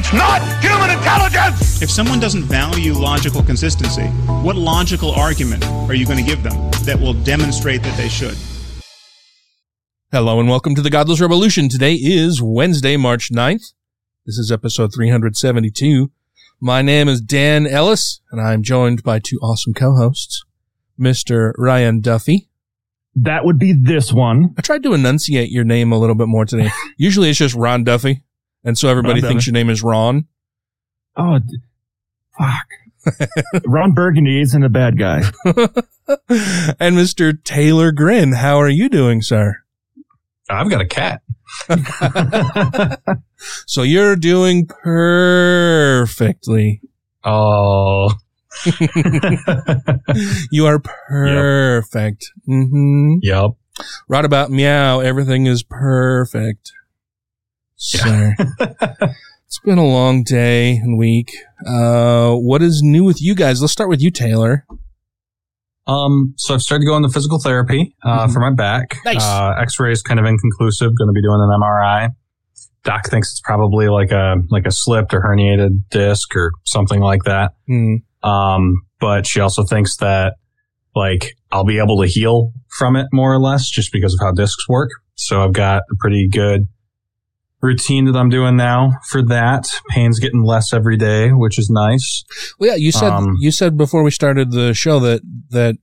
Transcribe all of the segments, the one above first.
It's not human intelligence! If someone doesn't value logical consistency, what logical argument are you going to give them that will demonstrate that they should? Hello and welcome to the Godless Revolution. Today is Wednesday, March 9th. This is episode 372. My name is Dan Ellis and I'm joined by two awesome co-hosts, Mr. Ryan Duffy. That would be this one. I tried to enunciate your name a little bit more today. Usually it's just Ron Duffy. And so everybody Ron thinks Duffy. your name is Ron. Oh, d- fuck. Ron Burgundy isn't a bad guy. and Mr. Taylor Grin. How are you doing, sir? I've got a cat. So you're doing perfectly. Oh, You are perfect. Mm-hmm. yep. Right about meow, everything is perfect. Sir. it's been a long day and week. Uh, what is new with you guys? Let's start with you, Taylor. Um, so I've started going to physical therapy uh, Mhm. for my back. Nice. Uh, X-ray is kind of inconclusive. Going to be doing an MRI. Doc thinks it's probably like a like a slipped or herniated disc or something like that. Hmm. Um, but she also thinks that like I'll be able to heal from it more or less just because of how discs work. So I've got a pretty good routine that I'm doing now for that. Pain's getting less every day, which is nice. Well, yeah, you said Um, you said before we started the show that that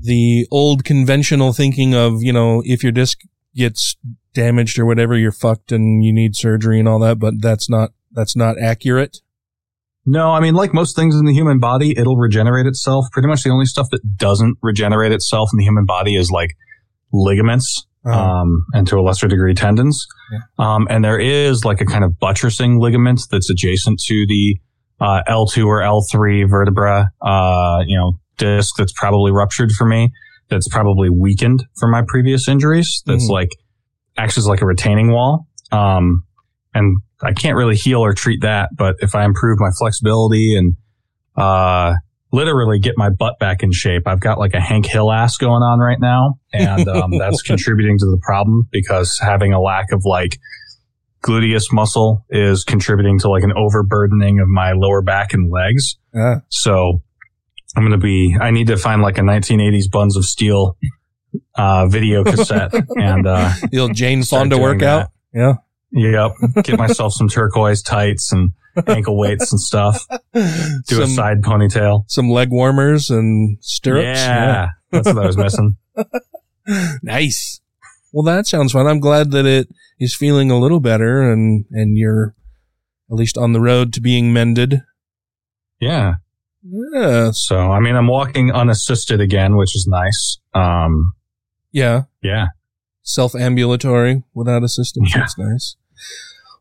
the old conventional thinking of you know if your disc gets damaged or whatever, you're fucked and you need surgery and all that, but that's not that's not accurate. No, I mean, like most things in the human body, it'll regenerate itself. Pretty much the only stuff that doesn't regenerate itself in the human body is like ligaments, Uh, um, and to a lesser degree tendons. Um, and there is like a kind of buttressing ligament that's adjacent to the, uh, L2 or L3 vertebra, uh, you know, disc that's probably ruptured for me. That's probably weakened from my previous injuries. That's Mhm. like, acts as like a retaining wall. Um, and I can't really heal or treat that, but if I improve my flexibility and, uh, literally get my butt back in shape, I've got like a Hank Hill ass going on right now. And, um, that's contributing to the problem because having a lack of like gluteus muscle is contributing to like an overburdening of my lower back and legs. yeah. So I'm going to be, I need to find like a 1980s Buns of Steel, uh, video cassette and, uh, the old Jane Fonda doing workout. Yeah. Yep. Get myself some turquoise tights and ankle weights and stuff. Do some, a side ponytail. some leg warmers and stirrups. Yeah. That's what I was missing. Nice. Well, that sounds fun. I'm glad that it is feeling a little better and, and you're at least on the road to being mended. Yeah. Yeah. So, I mean, I'm walking unassisted again, which is nice. Um, Yeah. yeah. Self ambulatory without assistance. Yeah. That's nice.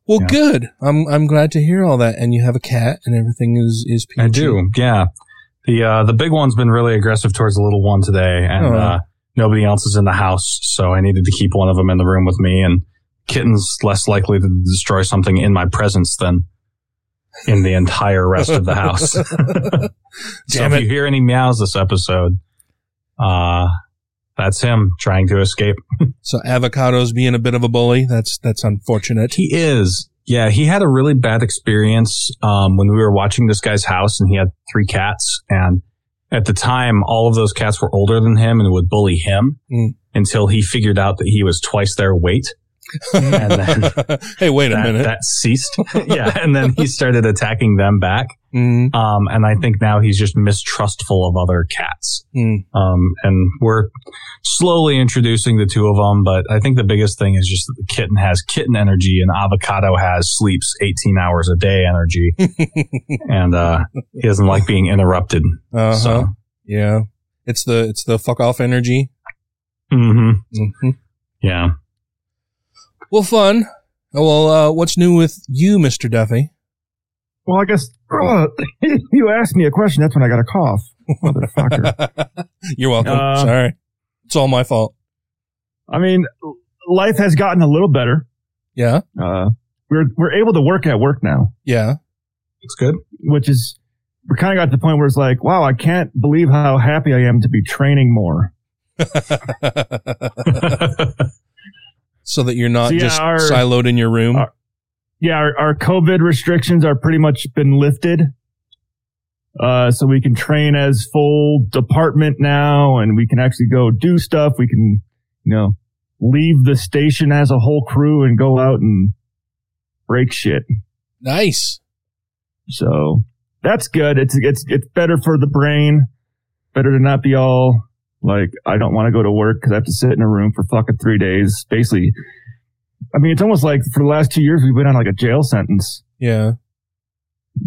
Well, Yeah. good. I'm, I'm glad to hear all that. And you have a cat and everything is, is peachy. I do. Yeah. The, uh, the big one's been really aggressive towards the little one today and, Oh. uh, nobody else is in the house. So I needed to keep one of them in the room with me and kitten's less likely to destroy something in my presence than in the entire rest of the house. so Damn if it. you hear any meows this episode, uh, that's him trying to escape. So avocados being a bit of a bully. That's, that's unfortunate. He is. Yeah, he had a really bad experience um, when we were watching this guy's house, and he had three cats. And at the time, all of those cats were older than him and would bully him Mm. until he figured out that he was twice their weight. And then hey, wait a that, minute. that ceased. yeah, and then he started attacking them back. Mm, Um, and I think now he's just mistrustful of other cats. mm. Um, and we're slowly introducing the two of them, but I think the biggest thing is just that the kitten has kitten energy and avocado has sleeps 18 hours a day energy. and, uh, he doesn't like being interrupted. Uh-huh. So, Yeah. It's the, it's the fuck off energy. hmm hmm yeah. Well, fun. Oh, Well, uh, what's new with you, Mr. Duffy? Well, I guess Oh, you asked me a question. That's when I got a cough. Motherfucker. You're welcome. Uh, Sorry. It's all my fault. I mean, life has gotten a little better. Yeah. Uh, we're, we're able to work at work now, Yeah. It's good. which is, we're kind of got to the point where it's like, wow, I can't believe how happy I am to be training more. so that you're not So, yeah, just our- siloed in your room. our- Yeah, our, our COVID restrictions are pretty much been lifted. Uh, so we can train as full department now and we can actually go do stuff. We can, you know, leave the station as a whole crew and go out and break shit. nice. So that's good. It's, it's, it's better for the brain. Better to not be all like, I don't want to go to work because I have to sit in a room for fucking three days. Basically, I mean, it's almost like for the last two years, we've been on like a jail sentence. Yeah.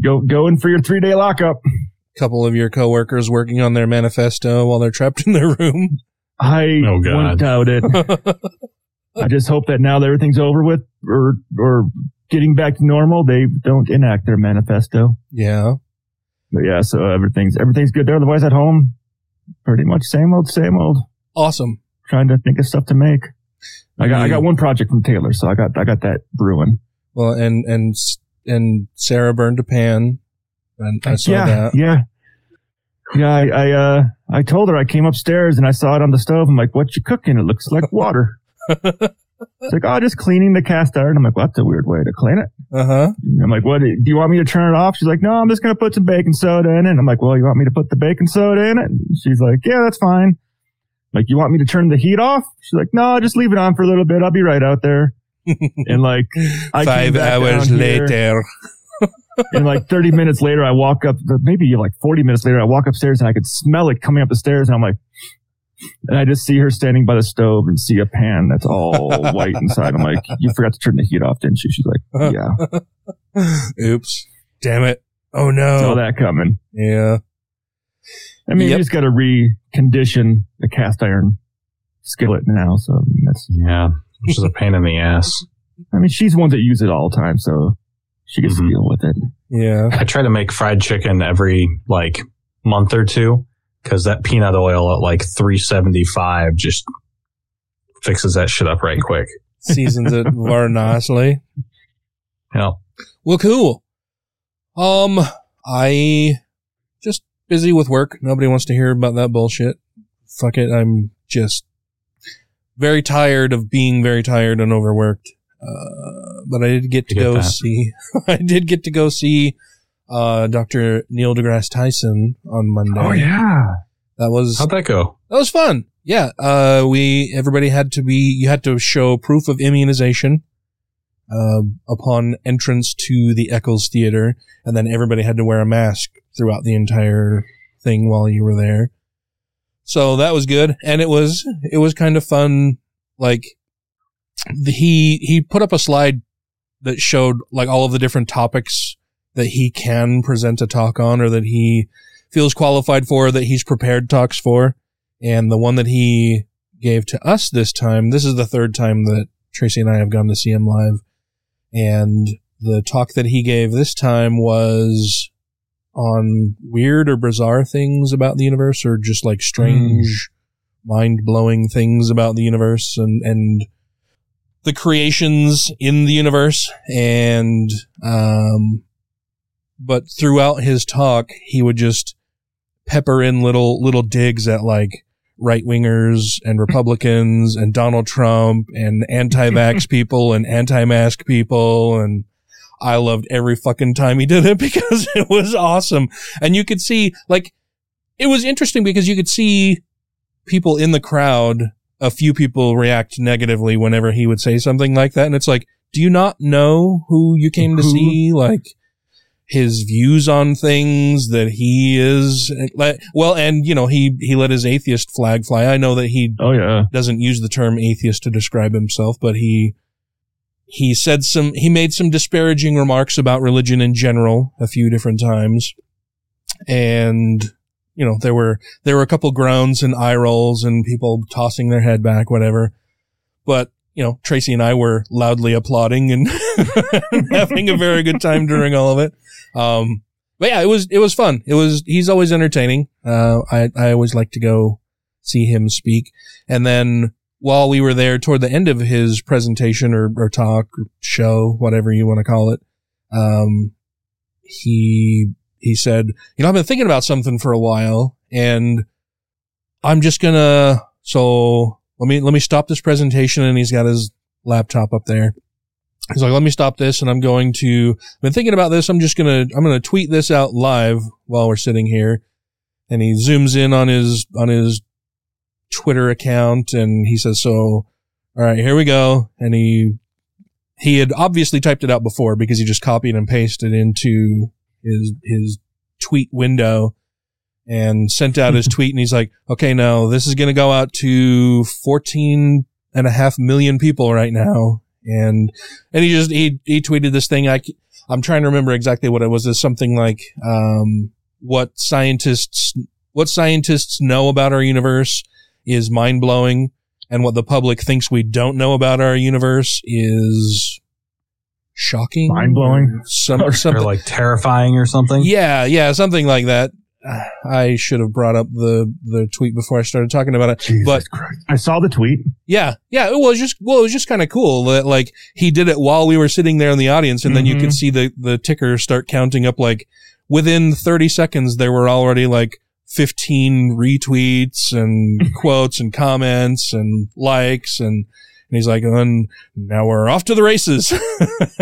Go, go in for your three day lockup. A couple of your coworkers working on their manifesto while they're trapped in their room. I Oh, God. doubt it. I just hope that now that everything's over with or, or getting back to normal, they don't enact their manifesto. yeah. But yeah, so everything's, everything's good there. Otherwise at home, pretty much same old, same old. Awesome. Trying to think of stuff to make. I got, I got one project from Taylor, so I got, I got that brewing. Well, and, and, and Sarah burned a pan. And I saw yeah, that. yeah. Yeah, I, I, uh, I told her I came upstairs and I saw it on the stove. I'm like, what you cooking? It looks like water. It's like, oh, just cleaning the cast iron. I'm like, well, that's a weird way to clean it. Uh huh. I'm like, what? Do you want me to turn it off? She's like, no, I'm just going to put some baking soda in it. And I'm like, well, you want me to put the baking soda in it? And she's like, yeah, that's fine. Like, you want me to turn the heat off? She's like, no, just leave it on for a little bit. I'll be right out there. and like, Five hours later. and like 30 minutes later, I walk up, maybe like 40 minutes later, I walk upstairs and I could smell it coming up the stairs. And I'm like, and I just see her standing by the stove and see a pan that's all white inside. I'm like, you forgot to turn the heat off, didn't you? She's like, yeah, Oops. Damn it. Oh no. saw that coming. Yeah. I mean, Yep. you just got to recondition the cast iron skillet now. So I mean, that's, Yeah. Which is a pain in the ass. I mean, she's the one that uses it all the time. So she gets to Mhm. deal with it. Yeah. I try to make fried chicken every like month or two because that peanut oil at like 375 just fixes that shit up right quick. Seasons it very nicely. Yeah. Well, cool. Um, I just busy with work. Nobody wants to hear about that bullshit. Fuck it. I'm just very tired of being very tired and overworked. Uh, but I did get to get go that. see, I did get to go see, uh, Dr. Neil deGrasse Tyson on Monday. Oh yeah. That was, How'd that go? that was fun. Yeah. Uh, we, everybody had to be, you had to show proof of immunization, uh, upon entrance to the Eccles Theater. And then everybody had to wear a mask throughout the entire thing while you were there. So that was good. And it was, it was kind of fun. Like the, he, he put up a slide that showed like all of the different topics that he can present a talk on or that he feels qualified for, that he's prepared talks for. And the one that he gave to us this time, this is the third time that Tracy and I have gone to see him live. And the talk that he gave this time was on weird or bizarre things about the universe or just like strange, mind blowing things about the universe and, and the creations in the universe. And, um, but throughout his talk, he would just pepper in little, little digs at like right wingers and Republicans and Donald Trump and anti-vax people and anti-mask people. And I loved every fucking time he did it because it was awesome. And you could see like, it was interesting because you could see people in the crowd, a few people react negatively whenever he would say something like that. And it's like, do you not know who you came to Who? see? Like, his views on things that he is well and you know he he let his atheist flag fly. I know that he Oh yeah. doesn't use the term atheist to describe himself but he he said some he made some disparaging remarks about religion in general a few different times. And you know there were there were a couple groans and eye rolls and people tossing their head back whatever. But you know tracy and i were loudly applauding and having a very good time during all of it um but yeah, it was it was fun. It was he's always entertaining. Uh, I I always like to go see him speak, and then while we were there toward the end of his presentation or, or talk or show, whatever you want to call it, um, he he said, "You know, I've been thinking about something for a while, and I'm just gonna so let me let me stop this presentation." And he's got his laptop up there. He's like, "Let me stop this, and I'm going to. I've been thinking about this. I'm just gonna I'm gonna tweet this out live while we're sitting here." And he zooms in on his on his Twitter account, and he says, "So, all right, here we go." And he he had obviously typed it out before because he just copied and pasted into his his tweet window and sent out his tweet and he's like, okay, now this is going to go out to 14 and a half million people right now. And, and he just, he, he tweeted this thing. I, I'm trying to remember exactly what it was. It's something like, um, what scientists, what scientists know about our universe is mind blowing. And what the public thinks we don't know about our universe is shocking, Mind blowing, some or Or something. like terrifying or something. Yeah, yeah, something like that. I should have brought up the the tweet before I started talking about it. Jesus but Christ. I saw the tweet. yeah, yeah, it was just well, it was just kind of cool that like he did it while we were sitting there in the audience, and then you could mm-hmm. see the the ticker start counting up. Like within thirty seconds, there were already like fifteen retweets and quotes and comments and likes and. And he's like, and now we're off to the races.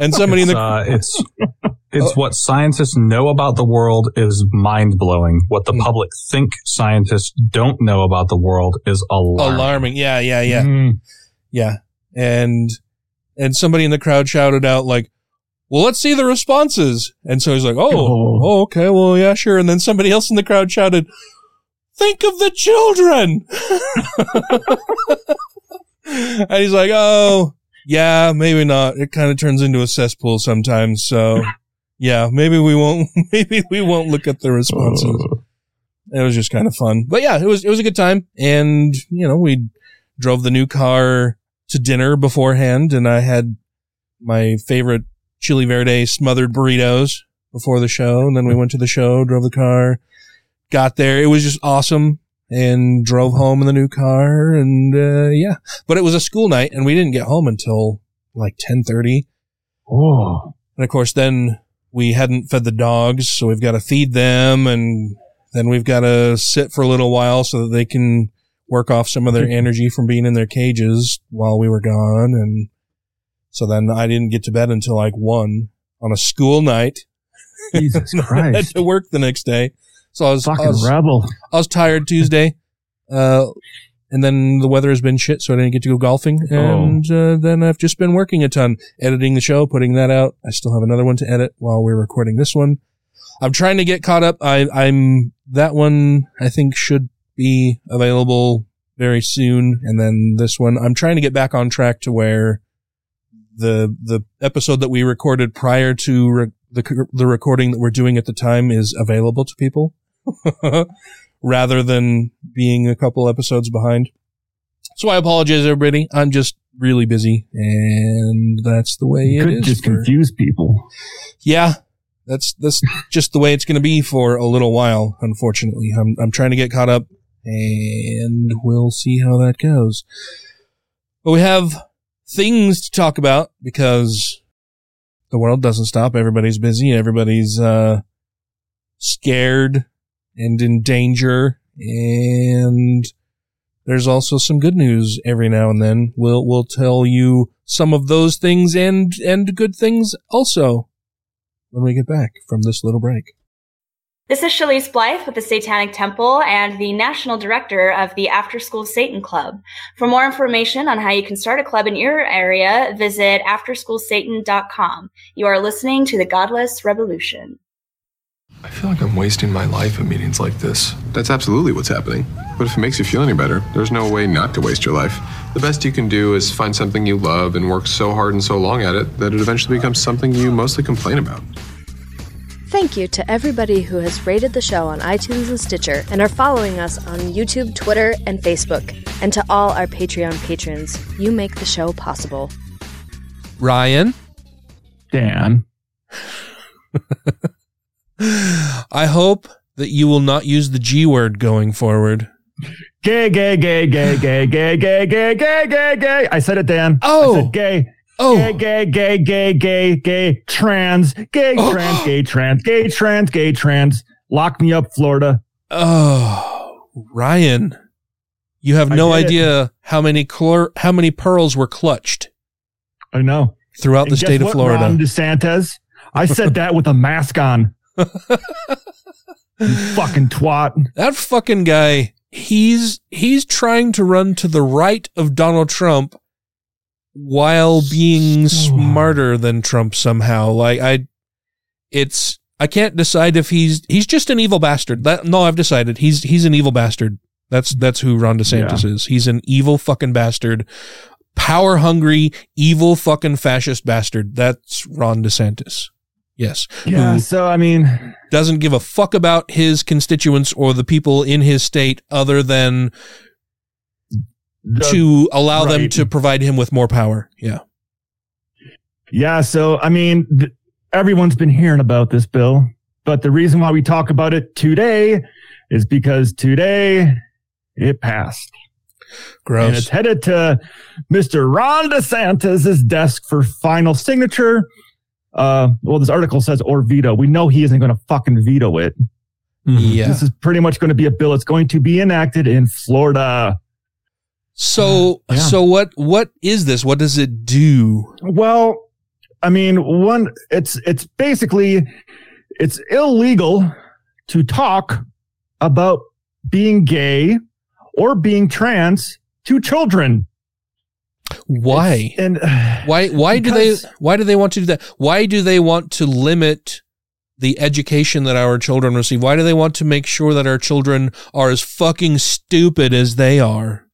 and somebody in the uh, it's it's what scientists know about the world is mind blowing. What the Mm. public think scientists don't know about the world is alarming. alarming. Yeah, yeah, yeah. Mm. Yeah. And, and somebody in the crowd shouted out like, well, let's see the responses. And so he's like, oh, Oh. oh, okay. Well, yeah, sure. And then somebody else in the crowd shouted, think of the children. and he's like, oh, yeah, maybe not. It kind of turns into a cesspool sometimes. So yeah, maybe we won't, maybe we won't look at the responses. It was just kind of fun. But yeah, it was, it was a good time. And, you know, we drove the new car to dinner beforehand and I had my favorite chili verde smothered burritos before the show. And then we went to the show, drove the car, got there. It was just awesome and drove home in the new car. And, uh, yeah, but it was a school night and we didn't get home until like 1030. Oh, And of course, then we hadn't fed the dogs, so we've got to feed them, and then we've got to sit for a little while so that they can work off some of their energy from being in their cages while we were gone. And so then I didn't get to bed until like one on a school night. Jesus I had to work the next day. So I was, I Fucking was, rebel. I was tired Tuesday. Uh, and then the weather has been shit, so I didn't get to go golfing. And uh, then I've just been working a ton, editing the show, putting that out. I still have another one to edit while we're recording this one. I'm trying to get caught up. I, I'm that one. I think should be available very soon, and then this one. I'm trying to get back on track to where the the episode that we recorded prior to re- the the recording that we're doing at the time is available to people. rather than being a couple episodes behind. So I apologize, everybody. I'm just really busy, and that's the way You it could is. just for- confuse people. yeah, that's that's just the way it's going to be for a little while. Unfortunately, I'm I'm trying to get caught up, and we'll see how that goes. But we have things to talk about because the world doesn't stop. Everybody's busy. Everybody's uh, scared and in danger, and there's also some good news every now and then. We'll we'll tell you some of those things and and good things also when we get back from this little break. This is Shalise Blythe with the Satanic Temple and the National Director of the After School Satan Club. For more information on how you can start a club in your area, visit afterschoolsatan.com. You are listening to the Godless Revolution. I feel like I'm wasting my life at meetings like this. That's absolutely what's happening. But if it makes you feel any better, there's no way not to waste your life. The best you can do is find something you love and work so hard and so long at it that it eventually becomes something you mostly complain about. Thank you to everybody who has rated the show on iTunes and Stitcher and are following us on YouTube, Twitter, and Facebook. And to all our Patreon patrons, you make the show possible. Ryan, Dan. I hope that you will not use the G word going forward. Gay, gay, gay, gay, gay, gay, gay, gay, gay, gay, gay. I said it, Dan. Oh. I said gay. Oh. Gay, gay, gay, gay, gay, gay, trans, gay, Oh. trans, gay, trans, gay, trans, gay, trans. Lock me up, Florida. Oh, Ryan, you have no it. idea how many how many pearls were clutched I know. throughout And the state of Florida. Ron DeSantis. I said that with a mask on. Fucking twat. that fucking guy, he's he's trying to run to the right of Donald Trump while being smarter than Trump somehow. Like I it's I can't decide if he's he's just an evil bastard. That no, I've decided. He's he's an evil bastard. That's that's who Ron DeSantis is. He's an evil fucking bastard. Power hungry, evil fucking fascist bastard. That's Ron DeSantis. Yes. Yeah. So, I mean, doesn't give a fuck about his constituents or the people in his state other than the- to allow them to provide him with more power. Yeah. Yeah, so I mean, th- everyone's been hearing about this bill, but the reason why we talk about it today is because today it passed. And it's headed to Mr. Ron DeSantis' desk for final signature. Uh, well, this article says or veto. We know he isn't going to fucking veto it. Yeah. This is pretty much going to be a bill that's going to be enacted in Florida. So Yeah. so what what is this? What does it do? Well, I mean, one, it's, it's basically, it's illegal to talk about being gay or being trans to children. Why? And Why why do they why do they want to do that? Why do they want to limit the education that our children receive? Why do they want to make sure that our children are as fucking stupid as they are?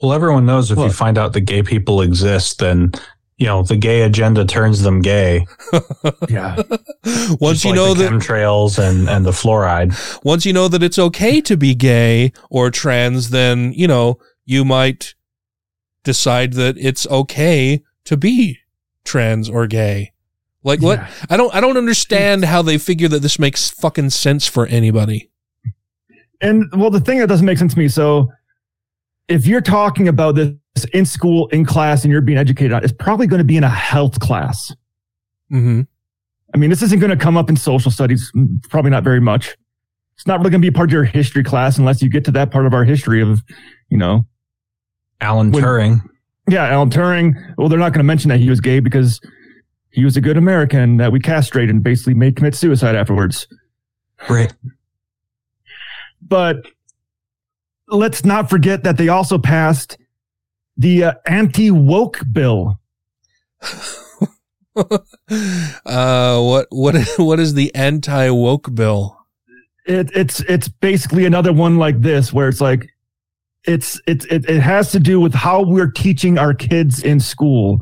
Well, everyone knows if you find out that gay people exist, then you know the gay agenda turns them gay. yeah. Once Just you like know the that chemtrails and and the fluoride. once you know that it's okay to be gay or trans, then, you know, you might decide that it's okay to be trans or gay. Like what? Yeah. I don't I don't understand how they figure that this makes fucking sense for anybody. And well, the thing that doesn't make sense to me. So if you're talking about this in school, in class, and you're being educated on, it's probably going to be in a health class. hmm I mean, this isn't going to come up in social studies, probably not very much. It's not really going to be part of your history class unless you get to that part of our history of, you know, Alan When- Turing. yeah, Alan Turing. Well, they're not going to mention that he was gay because he was a good American that we castrated and basically made commit suicide afterwards. Right. But let's not forget that they also passed the uh, anti woke bill. uh what what what is the anti woke bill? It, it's it's basically another one like this where it's like it's it's it, it has to do with how we're teaching our kids in school.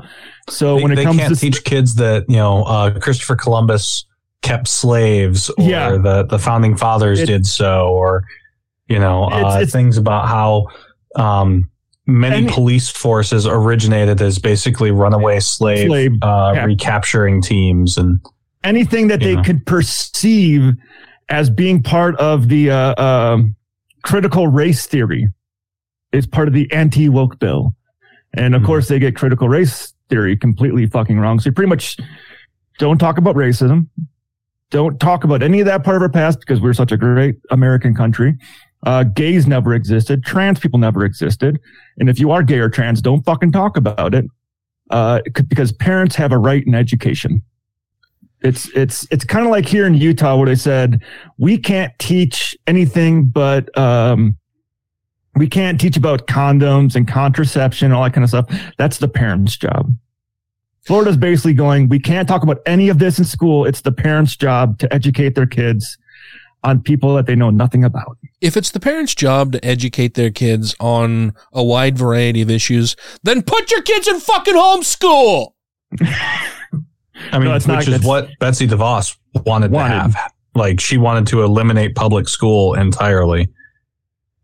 So They, when it they comes can't to teach kids that you know uh, Christopher Columbus kept slaves, or Yeah. the the founding fathers It- did so, or you know uh, it's- things about how um, many Any- police forces originated as basically runaway slave, Slave, uh, yeah. recapturing teams, and anything that they know. could perceive as being part of the uh, um critical race theory is part of the anti woke bill. And of Mhm. course, they get critical race theory completely fucking wrong. So you pretty much don't talk about racism. Don't talk about any of that part of our past because we're such a great American country. Uh, gays never existed. Trans people never existed. And if you are gay or trans, don't fucking talk about it. Uh, c- because parents have a right in education. It's, it's, it's kind of like here in Utah where they said, we can't teach anything but, um, we can't teach about condoms and contraception, all that kind of stuff. That's the parents' job. Florida's basically going, we can't talk about any of this in school. It's the parents' job to educate their kids on people that they know nothing about. If it's the parents' job to educate their kids on a wide variety of issues, then put your kids in fucking homeschool. I mean, No, which not- is what Betsy DeVos wanted, Wanted. to have. Like she wanted to eliminate public school entirely.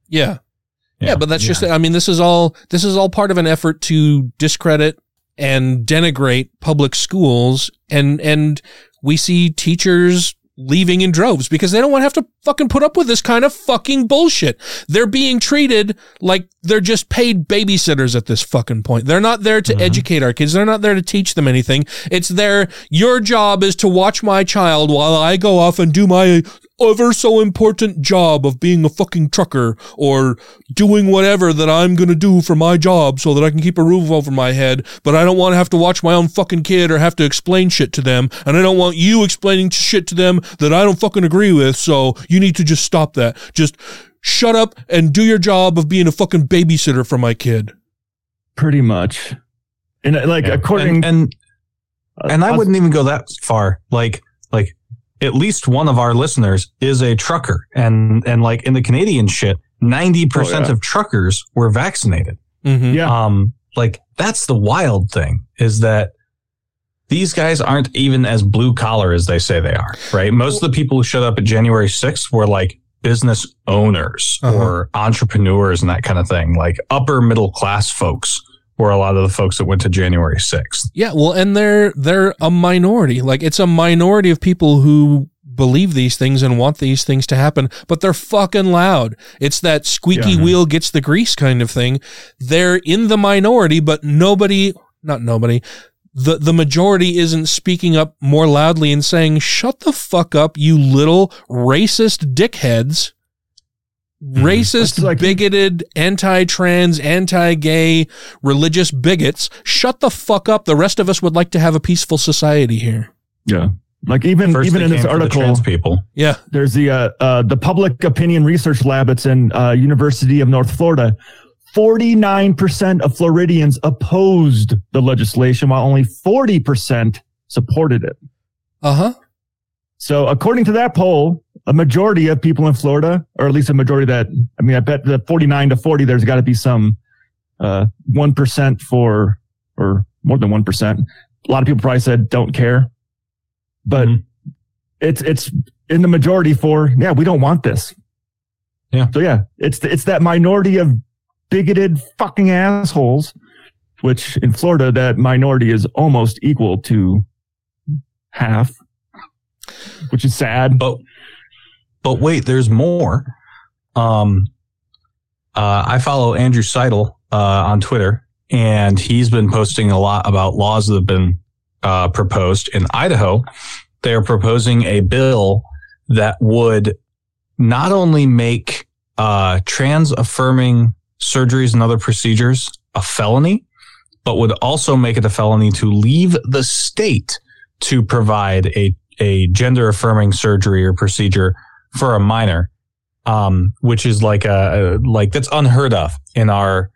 Yeah. Yeah, but that's just I mean this is all this is all part of an effort to discredit and denigrate public schools and and we see teachers leaving in droves because they don't want to have to fucking put up with this kind of fucking bullshit. They're being treated like they're just paid babysitters at this fucking point. They're not there to mm-hmm. educate our kids. They're not there to teach them anything. It's their, your job is to watch my child while I go off and do my ever so important job of being a fucking trucker or doing whatever that I'm going to do for my job so that I can keep a roof over my head, but I don't want to have to watch my own fucking kid or have to explain shit to them. And I don't want you explaining shit to them that I don't fucking agree with. So you need to just stop that. Just shut up and do your job of being a fucking babysitter for my kid. Pretty much. And uh, like, Yeah. according, and and, and I wouldn't even go that far. Like like at least one of our listeners is a trucker, and and like in the Canadian shit, ninety percent Oh, yeah. of truckers were vaccinated. Mm-hmm. yeah. Um, like that's the wild thing is that these guys aren't even as blue collar as they say they are, right? Most of the people who showed up at January 6th were like business owners Uh-huh. or entrepreneurs and that kind of thing, like upper middle class folks were a lot of the folks that went to January 6th. Yeah, well, and they're they're a minority. Like it's a minority of people who believe these things and want these things to happen, but they're fucking loud. It's that squeaky Yeah. wheel gets the grease kind of thing. They're in the minority, but nobody, not nobody, the the majority isn't speaking up more loudly and saying, "Shut the fuck up, you little racist dickheads." Racist, It's like- bigoted, anti-trans, anti-gay, religious bigots. Shut the fuck up. The rest of us would like to have a peaceful society here. yeah. Like even, First even in this came the article, trans people. Yeah. there's the, uh, uh, the public opinion research lab. It's in, uh, University of North Florida. 49% of Floridians opposed the legislation while only 40% supported it. Uh huh. So according to that poll, a majority of people in Florida, or at least a majority that, I mean, I bet the 49 to 40, there's got to be some, uh, 1% for, or more than 1%. A lot of people probably said don't care, but Mhm. it's, it's in the majority for, yeah, we don't want this. Yeah. So yeah, it's, it's that minority of bigoted fucking assholes, which in Florida, that minority is almost equal to half, which is sad. But but wait, there's more. Um, uh, I follow Andrew Seidel uh, on Twitter, and he's been posting a lot about laws that have been uh, proposed in Idaho. They are proposing a bill that would not only make uh, trans affirming surgeries and other procedures a felony, but would also make it a felony to leave the state to provide a a gender affirming surgery or procedure for a minor, um, which is like a, like that's unheard of in our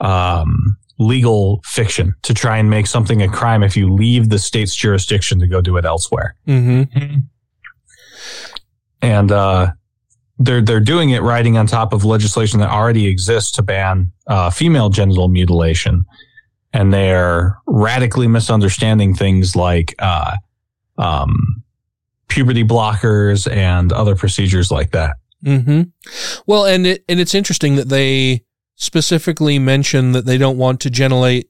um, legal fiction to try and make something a crime if you leave the state's jurisdiction to go do it elsewhere. Mm-hmm. And uh, they're they're doing it riding on top of legislation that already exists to ban uh, female genital mutilation, and they're radically misunderstanding things like uh, um, puberty blockers and other procedures like that. Mm-hmm. Well, and it and it's interesting that they specifically mention that they don't want to generate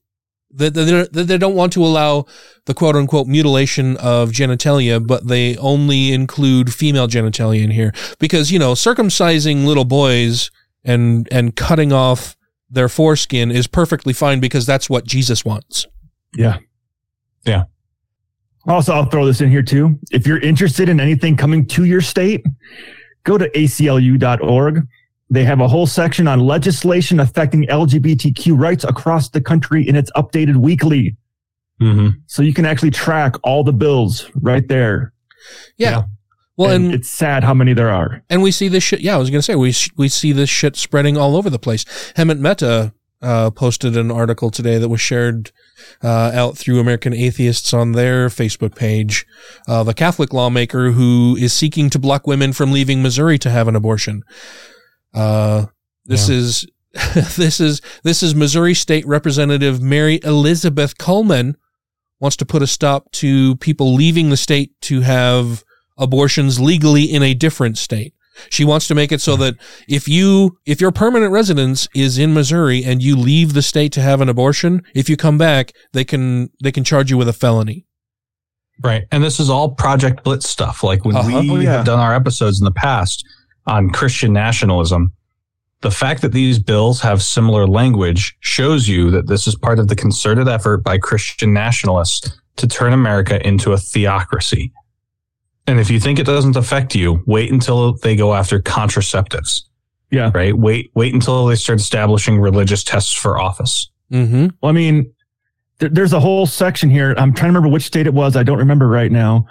that they, that they don't want to allow the quote unquote mutilation of genitalia, but they only include female genitalia in here because you know circumcising little boys and and cutting off their foreskin is perfectly fine because that's what Jesus wants. Yeah. Yeah. Also, I'll throw this in here too. If you're interested in anything coming to your state, go to aclu.org. They have a whole section on legislation affecting LGBTQ rights across the country and it's updated weekly. Mm-hmm. So you can actually track all the bills right there. Yeah. Yeah. Well, and, and it's sad how many there are. And we see this shit. Yeah, I was going to say, we, sh- we see this shit spreading all over the place. Hemant Mehta, uh, posted an article today that was shared, uh, out through American Atheists on their Facebook page. Uh, the Catholic lawmaker who is seeking to block women from leaving Missouri to have an abortion. Uh, this is, this is, this is Missouri State Representative Mary Elizabeth Coleman wants to put a stop to people leaving the state to have abortions legally in a different state. She wants to make it so that if you, if your permanent residence is in Missouri and you leave the state to have an abortion, if you come back, they can, they can charge you with a felony. Right. And this is all Project Blitz stuff. Like when Uh-huh. we Oh, yeah. have done our episodes in the past on Christian nationalism, the fact that these bills have similar language shows you that this is part of the concerted effort by Christian nationalists to turn America into a theocracy. And if you think it doesn't affect you, wait until they go after contraceptives. Yeah. Right. Wait, wait until they start establishing religious tests for office. Mm-hmm. Well, I mean, there, there's a whole section here. I'm trying to remember which state it was. I don't remember right now.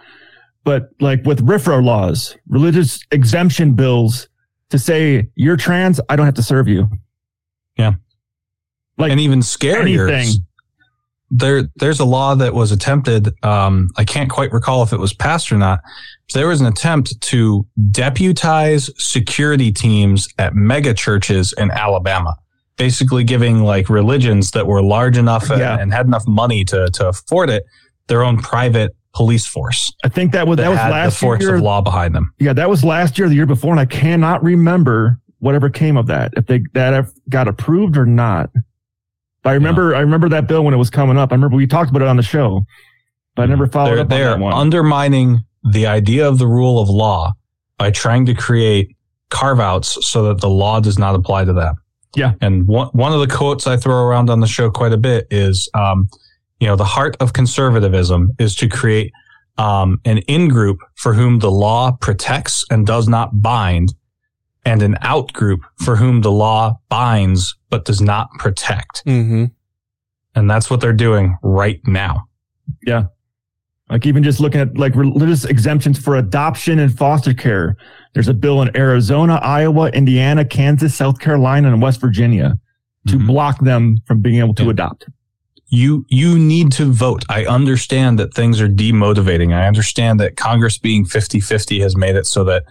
But like with RFRA laws, religious exemption bills to say you're trans, I don't have to serve you. Yeah. Like and even scarier, anything. There there's a law that was attempted. Um, I can't quite recall if it was passed or not. There was an attempt to deputize security teams at mega churches in Alabama, basically giving like religions that were large enough and- Yeah. and had enough money to to afford it their own private police force. I think that was that, was had last the force year. of law behind them. Yeah, that was last year, the year before, and I cannot remember whatever came of that. If they that got approved or not. But I remember, I remember that bill when it was coming up. I remember we talked about it on the show, but I never followed They're, up on they're that one. undermining the idea of the rule of law by trying to create carve outs so that the law does not apply to them. Yeah. And one, one of the quotes I throw around on the show quite a bit is, um, you know, the heart of conservatism is to create um, an in group for whom the law protects and does not bind, and an out group for whom the law binds but does not protect. Mm-hmm. And that's what they're doing right now. Yeah. Like even just looking at like religious exemptions for adoption and foster care. There's a bill in Arizona, Iowa, Indiana, Kansas, South Carolina, and West Virginia to block them from being able to adopt. you you need to vote. I understand that things are demotivating. I understand that Congress being 50-50 has made it so that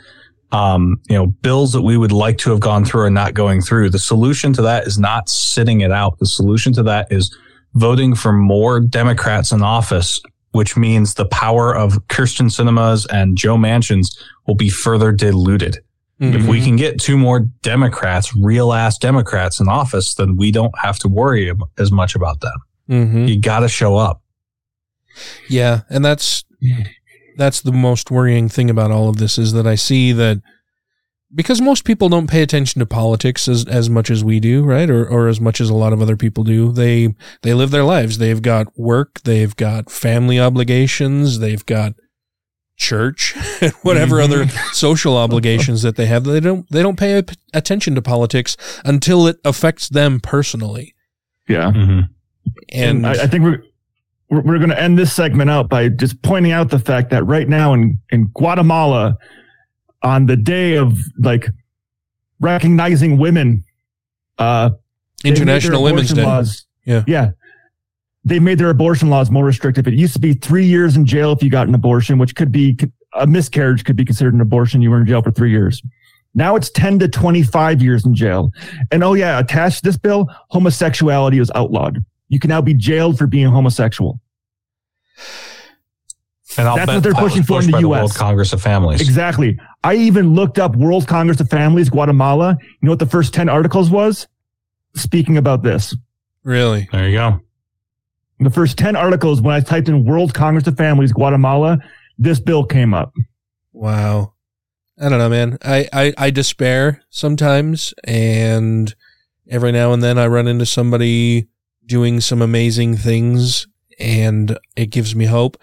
um, you know, bills that we would like to have gone through are not going through. The solution to that is not sitting it out. The solution to that is voting for more Democrats in office, which means the power of Kyrsten Sinemas and Joe Manchin's will be further diluted. If we can get two more Democrats, real ass Democrats in office, then we don't have to worry as much about them. Mm-hmm. You got to show up. Yeah, and that's that's the most worrying thing about all of this is that I see that because most people don't pay attention to politics as as much as we do, right? Or or as much as a lot of other people do. They they live their lives. They've got work, they've got family obligations, they've got church and whatever mm-hmm. other social obligations that they have. They don't they don't pay attention to politics until it affects them personally. Yeah. Mm-hmm. And I, I think we're we're, going to end this segment out by just pointing out the fact that right now in in Guatemala, on the day of like recognizing women, uh, they made their International Women's Day. Laws, Yeah. yeah. They made their abortion laws more restrictive. It used to be three years in jail if you got an abortion, which could be a miscarriage could be considered an abortion. You were in jail for three years. Now it's 10 to 25 years in jail. And oh yeah, attached to this bill, homosexuality is outlawed. You can now be jailed for being homosexual. And I'll That's bet what they're that pushing for in pushed the by US. World Congress of Families. Exactly. I even looked up World Congress of Families, Guatemala. You know what the first 10 articles was? Speaking about this. Really? There you go. The first 10 articles, when I typed in World Congress of Families, Guatemala, this bill came up. Wow. I don't know, man. I, I, I despair sometimes, and every now and then I run into somebody doing some amazing things, and it gives me hope.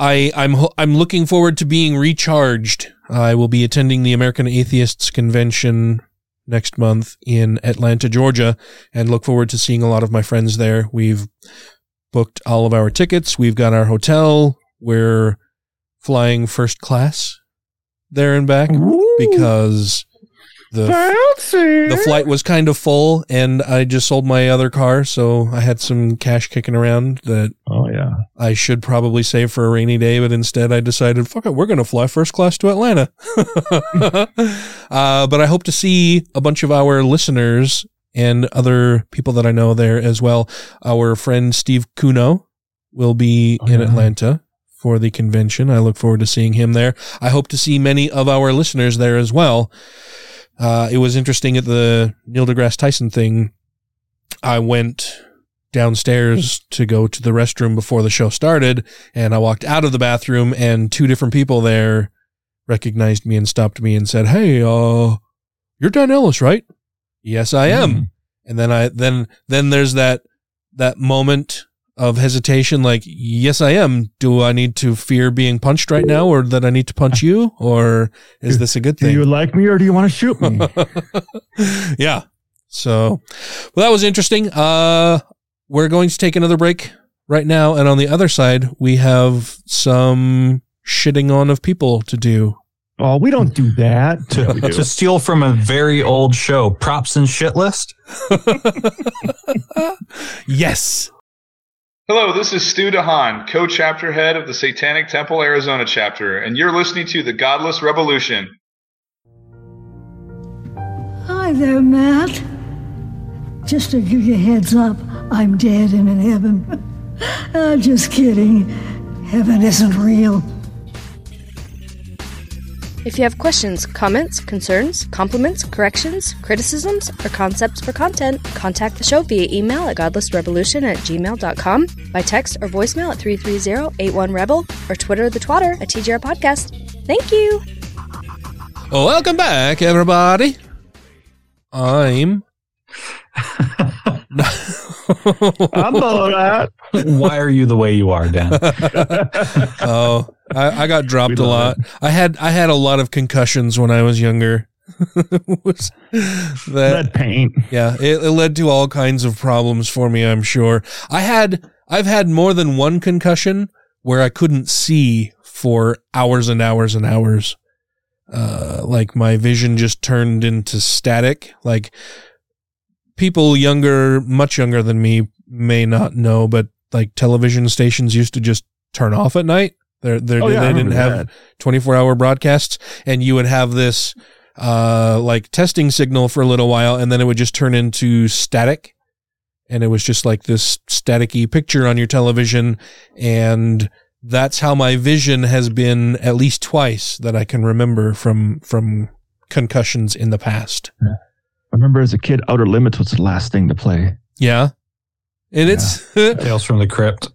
I, I'm I'm looking forward to being recharged. I will be attending the American Atheists Convention next month in Atlanta, Georgia, and look forward to seeing a lot of my friends there. We've booked all of our tickets. We've got our hotel. We're flying first class there and back because the the flight was kind of full and I just sold my other car, so I had some cash kicking around that oh yeah I should probably save for a rainy day, but instead I decided, fuck it, we're gonna fly first class to Atlanta. uh, but I hope to see a bunch of our listeners and other people that I know there as well. Our friend Steve Kuno will be in Atlanta for the convention. I look forward to seeing him there. I hope to see many of our listeners there as well. Uh, it was interesting at the Neil deGrasse Tyson thing. I went downstairs to go to the restroom before the show started. And I walked out of the bathroom and two different people there recognized me and stopped me and said, Hey, uh, you're Dan Ellis, right? Yes, I am. Mm. And then I, then, then there's that, that moment of hesitation. Like, yes, I am. Do I need to fear being punched right now or that I need to punch you? Or is this a good thing Do you like me or do you want to shoot me? yeah. So, well, that was interesting. Uh, we're going to take another break right now. And on the other side, we have some shitting on of people to do. oh, we don't do that. Yeah, do. to steal from a very old show, props and shit list. Yes. Hello, this is Stu DeHaan, co-chapter head of the Satanic Temple Arizona chapter, and you're listening to The Godless Revolution. Hi there, Matt. Just to give you a heads up, I'm dead and in heaven. Uh, just kidding. Heaven isn't real. If you have questions, comments, concerns, compliments, corrections, criticisms, or concepts for content, contact the show via email at godlessrevolution at gmail.com, by text or voicemail at 330-81-REBEL, or Twitter the twatter at TGR Podcast. Thank you! Well, welcome back, everybody. I'm. I'm all right. Why are you the way you are, Dan? oh, I, I got dropped a lot. I had I had a lot of concussions when I was younger. Was that paint. yeah, it, it led to all kinds of problems for me. I'm sure. I had I've had more than one concussion where I couldn't see for hours and hours and hours. Uh, like my vision just turned into static. Like people younger, much younger than me, may not know, but like television stations used to just turn off at night. They're, they're, Oh, yeah, they didn't have 24 hour broadcasts and you would have this uh like testing signal for a little while and then it would just turn into static and it was just like this staticky picture on your television and that's how my vision has been at least twice that I can remember from from concussions in the past. I remember as a kid, Outer Limits was the last thing to play. Yeah. And it's Tales from the Crypt.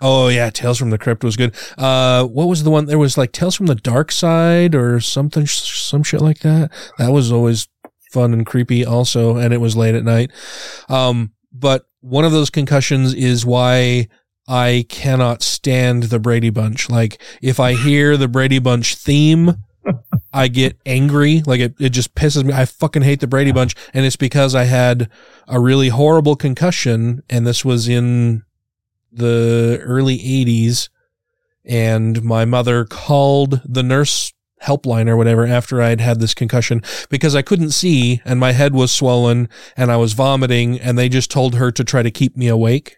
Oh yeah, Tales from the Crypt was good. Uh, what was the one? There was like Tales from the Dark Side or something, some shit like that. That was always fun and creepy, also, and it was late at night. Um, but one of those concussions is why I cannot stand the Brady Bunch. Like if I hear the Brady Bunch theme. I get angry. Like it, it just pisses me. I fucking hate the Brady Bunch. And it's because I had a really horrible concussion. And this was in the early 80s and my mother called the nurse helpline or whatever after I'd had this concussion because I couldn't see and my head was swollen and I was vomiting and they just told her to try to keep me awake.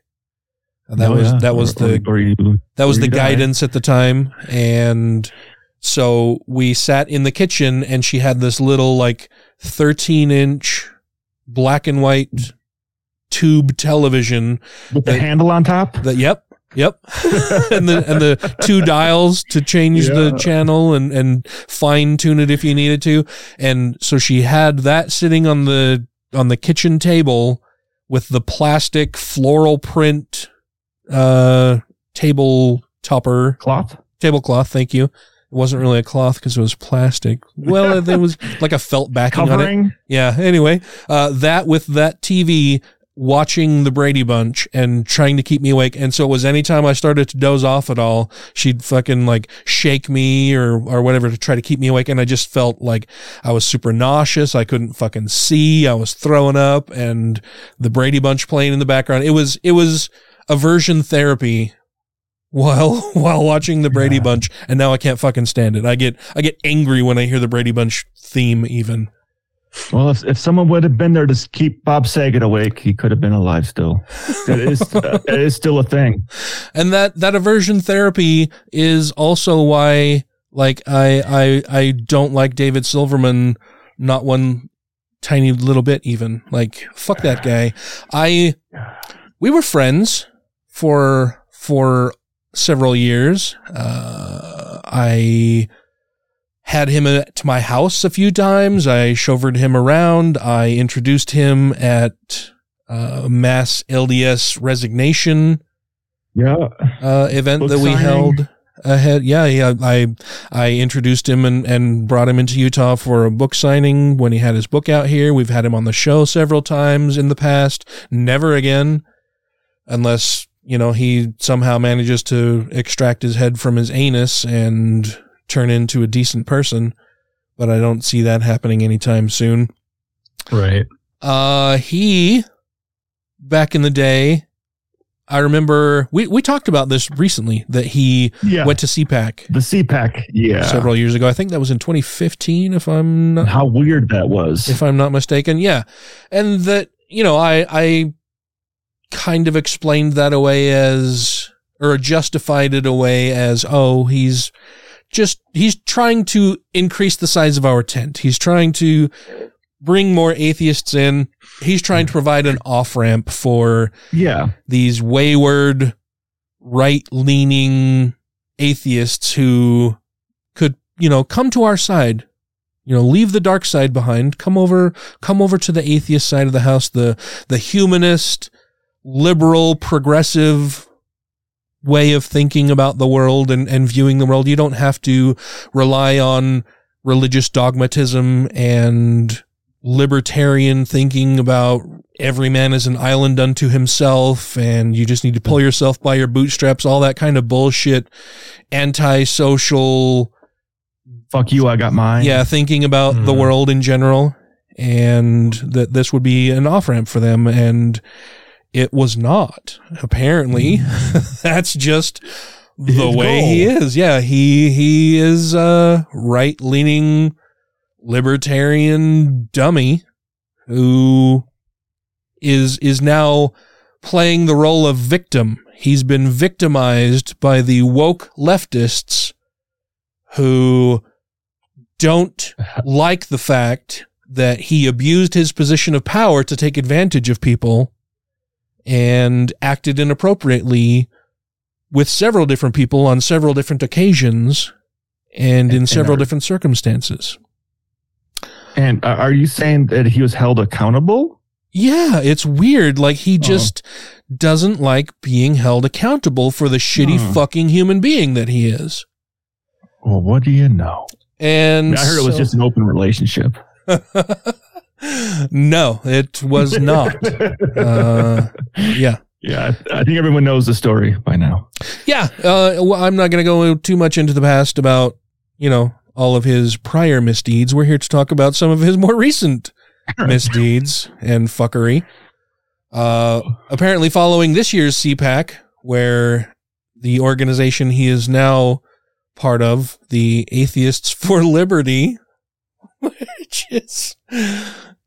And that Oh, was yeah. that was Or- the or- you- that was the die. guidance at the time and so we sat in the kitchen and she had this little like 13 inch black and white tube television With the handle on top? that yep yep and the and the two dials to change the channel and and fine tune it if you needed to and so she had that sitting on the on the kitchen table with the plastic floral print uh table topper Cloth? tablecloth thank you it wasn't really a cloth because it was plastic well it was like a felt backing on it Covering? yeah. Anyway, uh, that with that TV watching the Brady Bunch and trying to keep me awake. And so it was anytime I started to doze off at all, she'd fucking like shake me or, or whatever to try to keep me awake. And I just felt like I was super nauseous. I couldn't fucking see. I was throwing up and the Brady Bunch playing in the background. It was, it was aversion therapy while while watching the Brady Bunch, and now I can't fucking stand it. I get I get angry when I hear the Brady Bunch theme. Even Well, if, if someone would have been there to keep Bob Saget awake, he could have been alive still. That is, uh, it is still a thing. and that that aversion therapy is also why like I I I don't like David Silverman not one tiny little bit even like fuck that guy I we were friends for for several years uh I had him at my house a few times I chauffeured him around I introduced him at uh, mass LDS resignation Yeah. uh, event Book that we signing. held ahead. Yeah, yeah. I I introduced him and, and brought him into Utah for a book signing when he had his book out here. We've had him on the show several times in the past. Never again, unless you know he somehow manages to extract his head from his anus and turn into a decent person. But I don't see that happening anytime soon. Right. Uh, he back in the day, I remember we, we talked about this recently that he Yeah. went to CPAC The CPAC. Yeah. several years ago. I think that was in 2015, if I'm not, How weird that was. if I'm not mistaken. Yeah. And that, you know, I, I kind of explained that away as, or justified it away as, oh, he's just, he's trying to increase the size of our tent. He's trying to bring more atheists in. He's trying to provide an off ramp for yeah. these wayward, right leaning atheists who could, you know, come to our side. You know, leave the dark side behind. Come over, come over to the atheist side of the house, the, the humanist, liberal, progressive way of thinking about the world and, and viewing the world. You don't have to rely on religious dogmatism and libertarian thinking about every man is an island unto himself and you just need to pull yourself by your bootstraps, all that kind of bullshit, antisocial, Fuck you, I got mine. yeah, thinking about the Mhm. world in general, and that this would be an off ramp for them, and it was not. Apparently, hmm. that's just the His way he is. Yeah, he he is a right leaning libertarian dummy who is is now playing the role of victim. He's been victimized by the woke leftists who don't like the fact that he abused his position of power to take advantage of people and acted inappropriately with several different people on several different occasions and in And- several are- different circumstances. And uh, are you saying that he was held accountable? Yeah, it's weird. Like he Oh. just doesn't like being held accountable for the shitty Hmm. fucking human being that he is. Well, what do you know? I, And mean, I heard it was just an open relationship. no, it was not. uh, yeah. Yeah, I, I think everyone knows the story by now. Yeah, uh, well, I'm not going to go too much into the past about, you know, all of his prior misdeeds. We're here to talk about some of his more recent misdeeds and fuckery. Uh, apparently, following this year's CPAC, where the organization he is now part of, the Atheists for Liberty, which is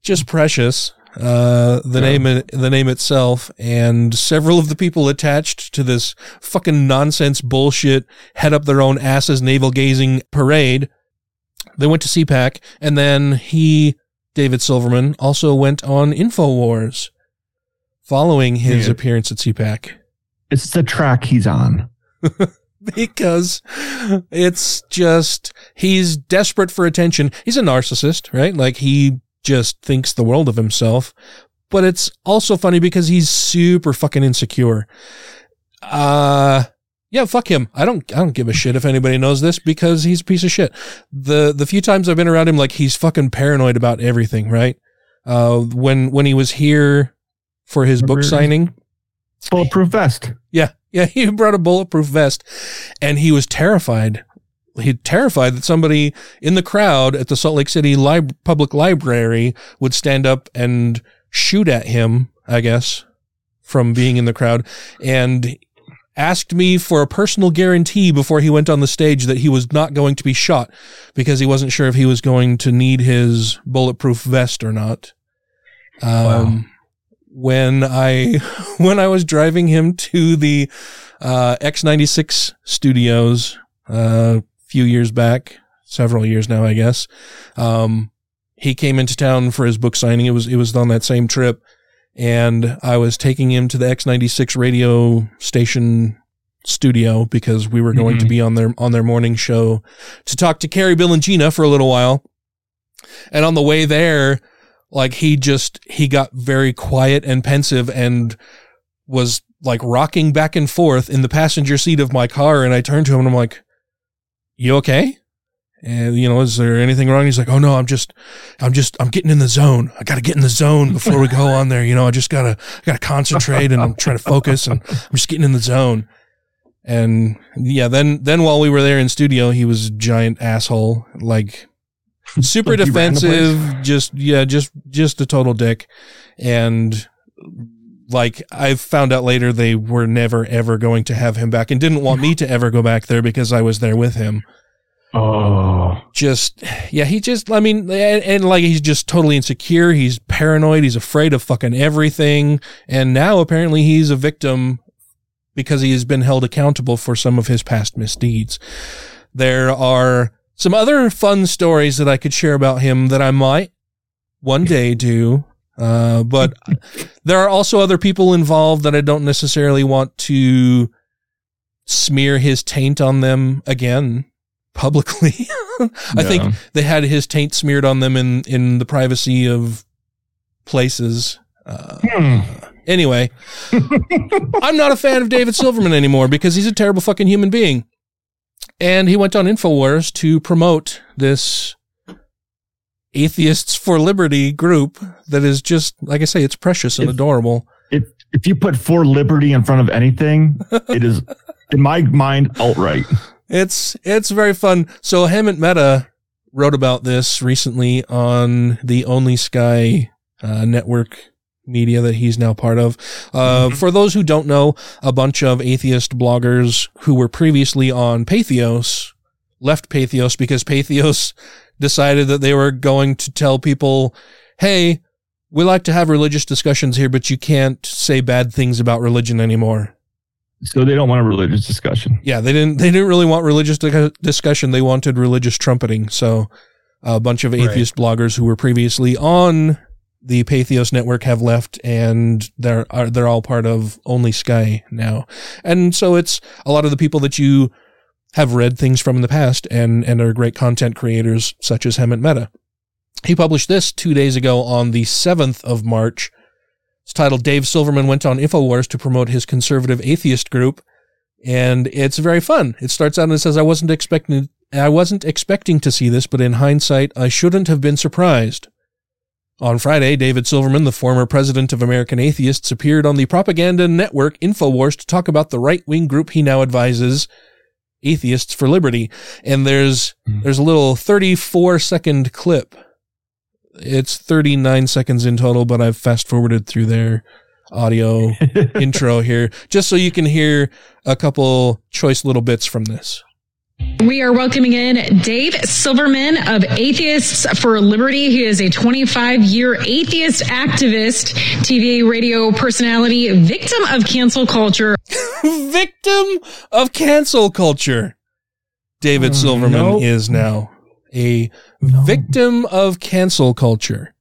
just precious. Uh, the name, the name itself, and several of the people attached to this fucking nonsense bullshit, head up their own asses navel gazing parade. They went to CPAC, and then he, David Silverman, also went on Infowars following his Yeah. appearance at CPAC It's the track he's on. because it's just he's desperate for attention. He's a narcissist, right? Like he just thinks the world of himself. But it's also funny because he's super fucking insecure. Uh yeah, fuck him. I don't I don't give a shit if anybody knows this because he's a piece of shit. The the few times I've been around him like he's fucking paranoid about everything, right? Uh when when he was here for his book signing, Bulletproof vest. yeah, yeah, he brought a bulletproof vest, and he was terrified. He terrified that somebody in the crowd at the Salt Lake City Lib- Public Library would stand up and shoot at him. I guess from being in the crowd, and asked me for a personal guarantee before he went on the stage that he was not going to be shot because he wasn't sure if he was going to need his bulletproof vest or not. Um, when I when I was driving him to the uh, X96 studios uh, a few years back, several years now, I guess. Um, he came into town for his book signing. It was it was on that same trip, and I was taking him to the X96 radio station studio because we were going to Mhm. be on their on their morning show to talk to Carrie, Bill, and Gina for a little while. And on the way there, like he just he got very quiet and pensive and was like rocking back and forth in the passenger seat of my car and I turned to him and I'm like, "You okay?" And you know, is there anything wrong? He's like, "Oh no, I'm just I'm just I'm getting in the zone. I got to get in the zone before we go on there. You know, I just got to I got to concentrate and I'm trying to focus and I'm just getting in the zone." And yeah, then then while we were there in studio, he was a giant asshole, like super Like he ran the place? defensive, just yeah, just just a total dick. And like I found out later they were never ever going to have him back and didn't want me to ever go back there because I was there with him. Oh, Just yeah, he just I mean and, and like he's just totally insecure, he's paranoid, he's afraid of fucking everything and now apparently he's a victim because he has been held accountable for some of his past misdeeds. There are some other fun stories that I could share about him that I might one day do. Uh, but there are also other people involved that I don't necessarily want to smear his taint on them again publicly. I think they had his taint smeared on them in, in the privacy of places. Uh, Anyway, I'm not a fan of David Silverman anymore because he's a terrible fucking human being. And he went on InfoWars to promote this Atheists for Liberty group that is just, like I say, it's precious and adorable. if if you put for liberty in front of anything, it is in my mind alt right. It's it's very fun. So Hemant Mehta wrote about this recently on the Only Sky uh, network media that he's now part of. Uh, For those who don't know, a bunch of atheist bloggers who were previously on Patheos left Patheos because Patheos decided that they were going to tell people, "Hey, we like to have religious discussions here, but you can't say bad things about religion anymore." So they don't want a religious discussion. Yeah, they didn't. They didn't really want religious di- discussion. They wanted religious trumpeting. So, a bunch of atheist bloggers who were previously on the Patheos network have left, and they're are they're all part of Only Sky now. And so it's a lot of the people that you have read things from in the past, and and are great content creators such as Hemant Mehta. He published this two days ago on the seventh of March. It's titled Dave Silverman went on InfoWars to promote his conservative atheist group and it's very fun. It starts out and it says, "I wasn't expecting, I wasn't expecting to see this, but in hindsight, I shouldn't have been surprised." On Friday, David Silverman, the former president of American Atheists, appeared on the propaganda network Infowars to talk about the right-wing group he now advises, Atheists for Liberty. And there's hmm. there's a little 34 second clip. It's 39 seconds in total, but I've fast forwarded through their audio intro here just so you can hear a couple choice little bits from this. We are welcoming in Dave Silverman of Atheists for Liberty. He is a 25 year atheist activist, TV radio personality, victim of cancel culture. Victim of cancel culture. David mm, Silverman nope. is now a victim of cancel culture.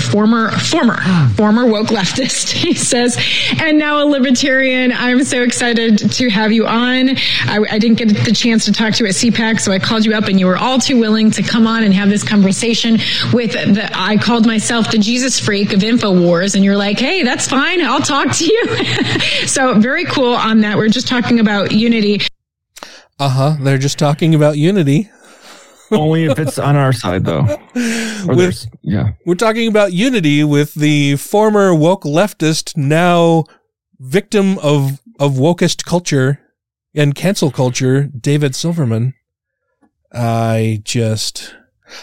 Former, former, former woke leftist, he says, and now a libertarian. I'm so excited to have you on. I, I didn't get the chance to talk to you at CPAC, so I called you up and you were all too willing to come on and have this conversation with the, I called myself the Jesus freak of InfoWars, and you're like, hey, that's fine. I'll talk to you. so very cool on that. We're just talking about unity. Uh huh. They're just talking about unity. Only if it's on our side, though. Yeah. We're talking about unity with the former woke leftist, now victim of, of wokest culture and cancel culture, David Silverman. I just,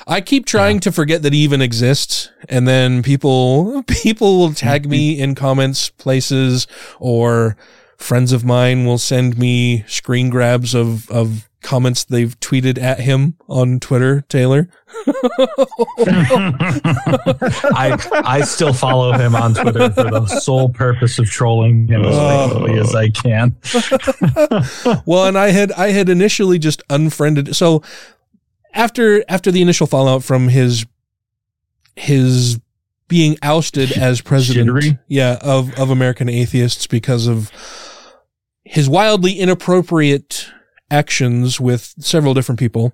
I keep trying to forget that he even exists. And then people, people will tag mm-hmm. me in comments places or friends of mine will send me screen grabs of, of comments they've tweeted at him on Twitter, Taylor. I I still follow him on Twitter for the sole purpose of trolling him as oh. regularly as I can. well, and I had I had initially just unfriended. So after after the initial fallout from his his being ousted as president, yeah, of of American Atheists because of his wildly inappropriate actions with several different people.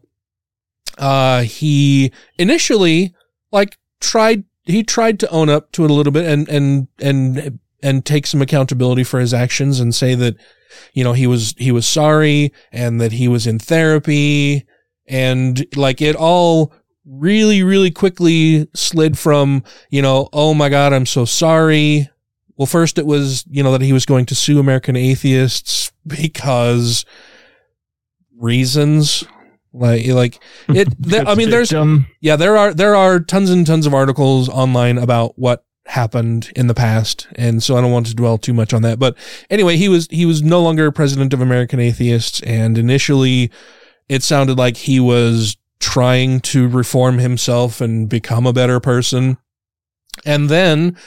uh, he initially like tried he tried to own up to it a little bit and and and and take some accountability for his actions and say that you know he was he was sorry and that he was in therapy and like it all really really quickly slid from you know oh my god i'm so sorry well first it was you know that he was going to sue american atheists because reasons. Like like it there, i mean there's yeah there are there are tons and tons of articles online about what happened in the past and so i don't want to dwell too much on that. But anyway he was he was no longer president of american atheists and initially it sounded like he was trying to reform himself and become a better person. And then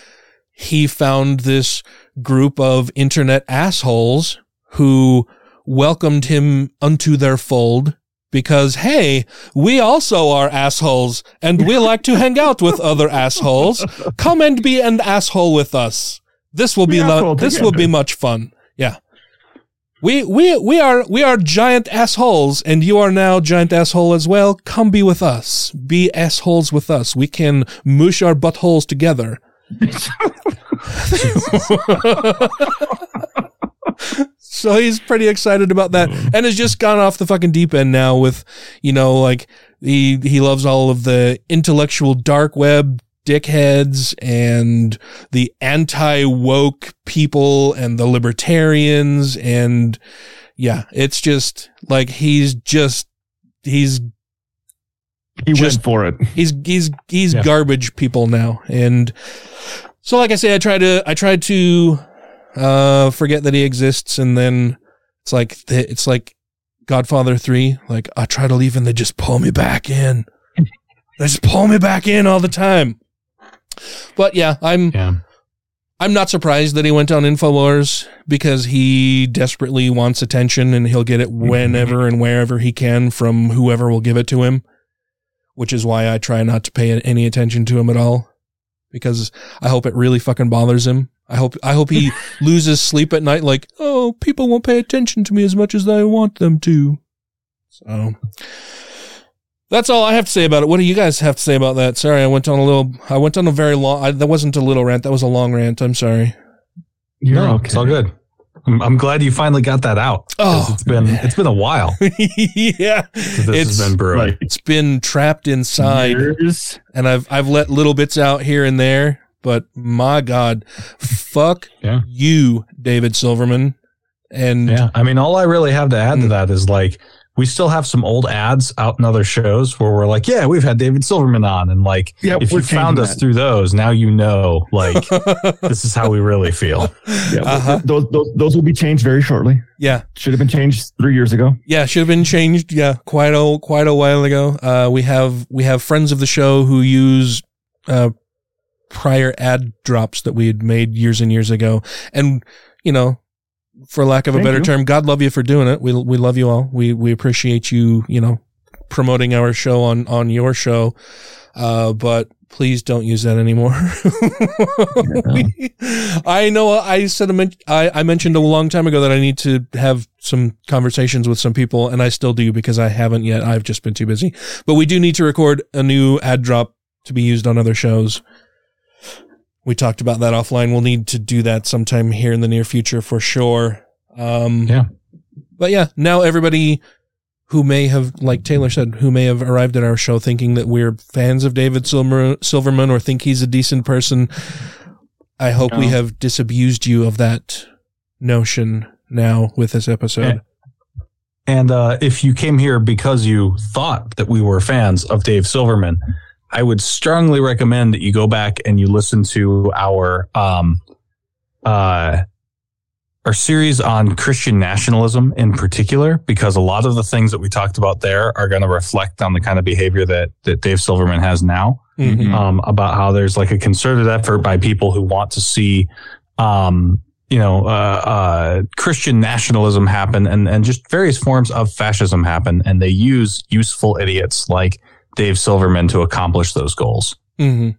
he found this group of internet assholes who welcomed him unto their fold because hey, we also are assholes and we like to hang out with other assholes. Come and be an asshole with us. This will be lo- this will be much fun. Yeah. We we we are we are giant assholes and you are now giant asshole as well. Come be with us. Be assholes with us. We can mush our buttholes together. so he's pretty excited about that. And has just gone off the fucking deep end now with you know like he he loves all of the intellectual dark web dickheads and the anti-woke people and the libertarians. And yeah it's just like he's just he's he went for it. he's he's he's Yeah. garbage people now. And so like i say i try to i tried to uh forget that he exists and then it's like the, it's like godfather 3 like i try to leave and they just pull me back in. They just pull me back in all the time. But yeah i'm i'm not surprised that he went on infowars because he desperately wants attention and he'll get it whenever and wherever he can from whoever will give it to him which is why I try not to pay any attention to him at all because I hope it really fucking bothers him. I hope I hope he loses sleep at night like, "Oh, people won't pay attention to me as much as I want them to." So that's all I have to say about it. What do you guys have to say about that? Sorry, I went on a little I went on a very long I, that wasn't a little rant, that was a long rant. I'm sorry. no, it's all good. I'm, I'm glad you finally got that out. Oh, it's been it's been a while. yeah, it's been brewing. It's been trapped inside, and I've I've let little bits out here and there. But my God, fuck you, David Silverman. And Yeah, I mean, all I really have to add to hmm. that is like we still have some old ads out in other shows where we're like, yeah, we've had David Silverman on, and like, Yeah, if you found us that. through those, now you know, like, this is how we really feel. Yeah, Uh-huh. those, those those will be changed very shortly. Yeah. should have been changed three years ago. Yeah, should have been changed. Yeah, quite a quite a while ago. Uh, we have we have friends of the show who use uh, prior ad drops that we had made years and years ago, and you know, for lack of a better you. term, God love you for doing it. We we love you all. We we appreciate you. You know, promoting our show on on your show. Uh, but please don't use that anymore. I know I said I, I mentioned a long time ago that I need to have some conversations with some people, and I still do because I haven't yet. I've just been too busy. But we do need to record a new ad drop to be used on other shows. We talked about that offline. We'll need to do that sometime here in the near future for sure. Um, yeah. But yeah, now everybody who may have, like Taylor said, who may have arrived at our show thinking that we're fans of David Silver, Silverman or think he's a decent person, I hope we have disabused you of that notion now with this episode. And uh, if you came here because you thought that we were fans of Dave Silverman, I would strongly recommend that you go back and you listen to our um, uh, our series on Christian nationalism in particular, because a lot of the things that we talked about there are going to reflect on the kind of behavior that that Dave Silverman has now. Mhm. Um, about how there's like a concerted effort by people who want to see um, you know, uh, uh, Christian nationalism happen and, and just various forms of fascism happen. And they use useful idiots like Dave Silverman to accomplish those goals. hmm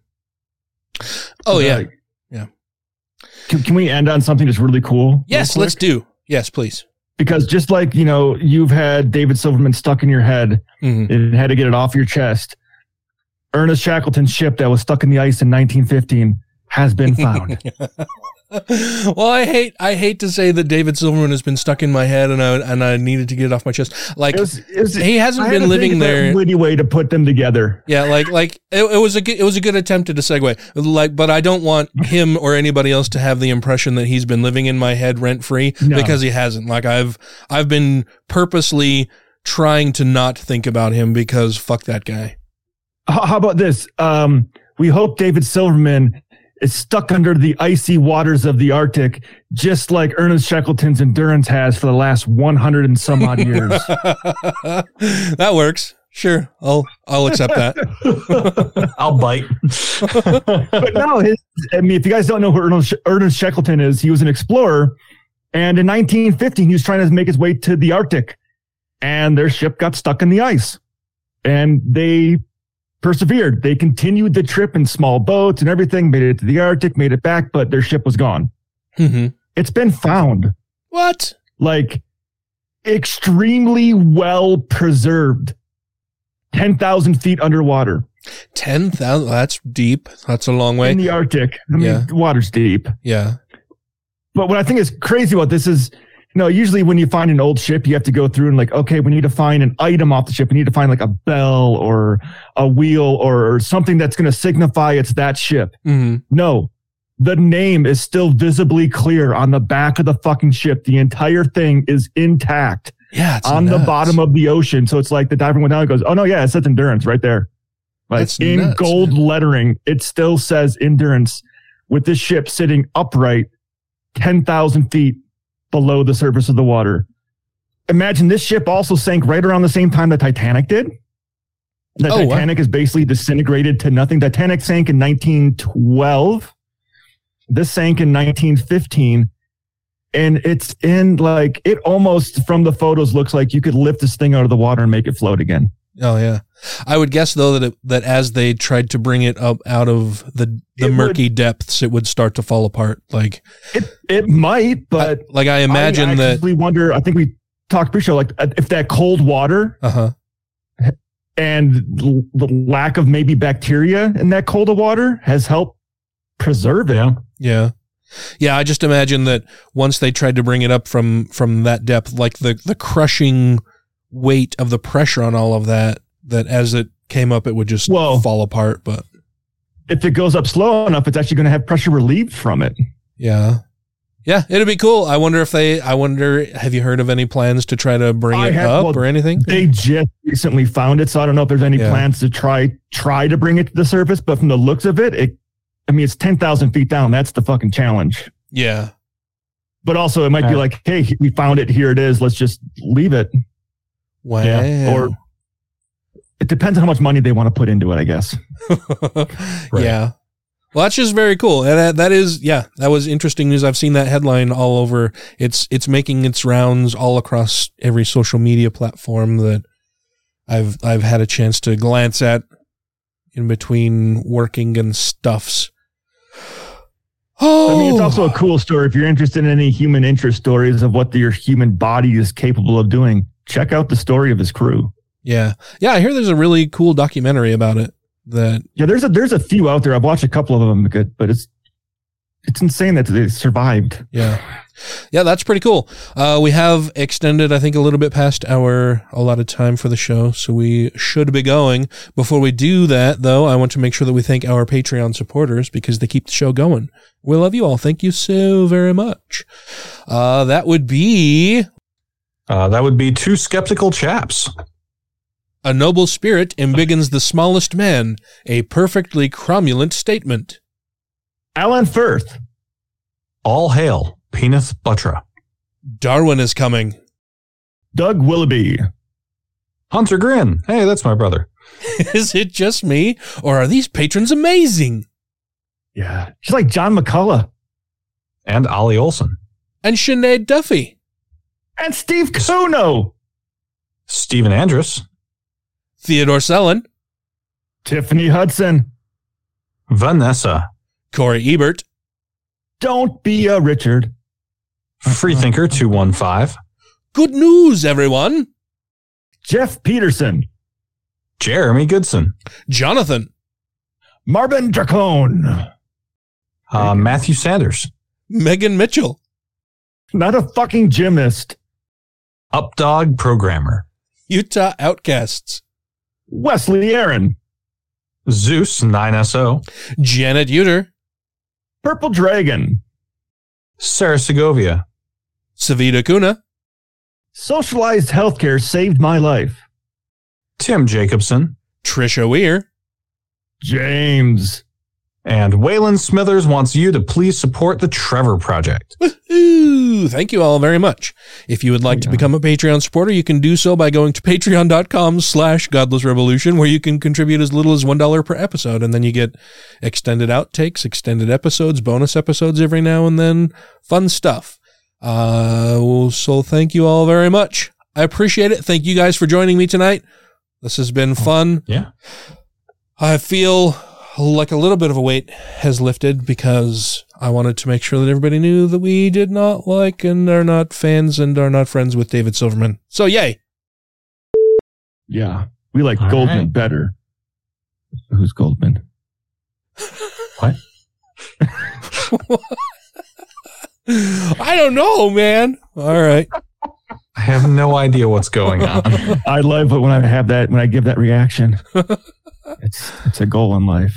Oh yeah, Right. yeah. Can, can we end on something that's really cool? Yes, real let's do. Yes, please. because just like you know you've had David Silverman stuck in your head Mhm. and had to get it off your chest. Ernest Shackleton's ship that was stuck in the ice in 1915 has been found. well, I hate I hate to say that David Silverman has been stuck in my head, and I and I needed to get it off my chest. Like It was- it was- he hasn't been living there. Witty way to put them together. Yeah, like like it, it was a good, it was a good attempt at a segue. Like, but I don't want him or anybody else to have the impression that he's been living in my head rent free No. because he hasn't. Like I've I've been purposely trying to not think about him because fuck that guy. How, how about this? Um, we hope David Silverman is stuck under the icy waters of the Arctic, just like Ernest Shackleton's endurance has for the last 100 and some odd years. that works. Sure, I'll I'll accept that. I'll bite. but no, his, I mean, if you guys don't know who Ernest, Ernest Shackleton is, he was an explorer. And in 1915, he was trying to make his way to the Arctic and their ship got stuck in the ice and they persevered. They continued the trip in small boats and everything, made it to the Arctic, made it back, but their ship was gone. Mhm. It's been found What? like extremely well preserved, 10,000 feet underwater Ten thousand. That's deep. That's a long way. in the Arctic. I mean, Yeah. the water's deep. yeah. But what I think is crazy about this is, know, usually when you find an old ship, you have to go through and like, okay, we need to find an item off the ship. We need to find like a bell or a wheel or something that's going to signify it's that ship. hmm No, the name is still visibly clear on the back of the fucking ship. The entire thing is intact Yeah. It's on the bottom of the ocean. So it's like the diver went down and goes, oh no, yeah, it says endurance right there. Like That's in nuts, gold lettering, it still says endurance with this ship sitting upright 10,000 feet below the surface of the water. Imagine this ship also sank right around the same time the Titanic did. The Oh, wow. Titanic is basically disintegrated to nothing. Titanic sank in 1912. This sank in 1915. And it's in like, it almost from the photos looks like you could lift this thing out of the water and make it float again. Oh yeah. I would guess though that it, that as they tried to bring it up out of the the It murky depths, it would start to fall apart. Like It, it might, but like I imagine I that. We wonder, I think we talked pre-show, like uh, if that cold water Uh huh. and l- the lack of maybe bacteria in that cold water has helped preserve it. Yeah. Yeah, I just imagine that once they tried to bring it up from from that depth, like the the crushing weight of the pressure on all of that, that as it came up, it would just well, fall apart. But If it goes up slow enough, it's actually going to have pressure relieved from it. yeah, yeah, it'd be cool. I wonder if they. I wonder. Have you heard of any plans to try to bring I it have- up well, or anything? They just recently found it, so I don't know if there's any Yeah. plans to try try to bring it to the surface. But from the looks of it, it I mean, it's ten thousand feet down. That's the fucking challenge. Yeah. But also, it might be like, hey, we found it. Here it is. Let's just leave it. Wow. Or it depends on how much money they want to put into it, I guess. Yeah. Well, that's just very cool. And that, that is, yeah, that was interesting news. I've seen that headline all over. It's, it's making its rounds all across every social media platform that I've, I've had a chance to glance at in between working and stuffs. Oh, I mean, it's oh! also a cool story. If you're interested in any human interest stories of what your human body is capable of doing, check out the story of his crew. yeah. Yeah. I hear there's a really cool documentary about it that, Yeah, there's a there's a few out there. I've watched a couple of them, good, but it's it's insane that they survived. Yeah. Yeah, that's pretty cool. Uh, we have extended, I think, a little bit past our allotted time for the show, so we should be going. Before we do that, though, I want to make sure that we thank our Patreon supporters because they keep the show going. We love you all. Thank you so very much. Uh, that would be Uh, that would be two skeptical chaps. a noble spirit embiggens the smallest man, a perfectly cromulent statement. Alan Firth, All hail, Peneth Buttra. Darwin is coming. Doug Willoughby, Hunter Grin. Hey, that's my brother. is it just me, or are these patrons amazing? yeah, she's like John McCullough And Ollie Olson. And Sinead Duffy. And Steve Kuno, Stephen Andrus. Theodore Sellon, Tiffany Hudson. Vanessa. Corey Ebert, Don't be a Richard. Freethinker 215. Good news, everyone. Jeff Peterson. Jeremy Goodson. Jonathan. Marvin Dracone. Uh, Matthew Sanders. Megan Mitchell. Not a fucking gymnast. Updog Programmer. Utah Outcasts. Wesley Aaron. Zeus 9SO. Janet Uter. Purple Dragon. Sarah Segovia. Savita Kuna. Socialized healthcare saved my life. Tim Jacobson. Trisha Weir. James. And Waylon Smithers wants you to please support the Trevor Project. Ooh, thank you all very much. If you would like to become a Patreon supporter, you can do so by going to patreon.com slash godless revolution, where you can contribute as little as $1 per episode. And then you get extended outtakes, extended episodes, bonus episodes every now and then, fun stuff. Uh, so thank you all very much. I appreciate it. Thank you guys for joining me tonight. This has been fun. Yeah. I feel like a little bit of a weight has lifted because I wanted to make sure that everybody knew that we did not like and are not fans and are not friends with David Silverman. So yay. Yeah. We like All Goldman right. better. Who's Goldman? What? I don't know, man. All right. I have no idea what's going on. I love it when I have that when I give that reaction. It's it's a goal in life.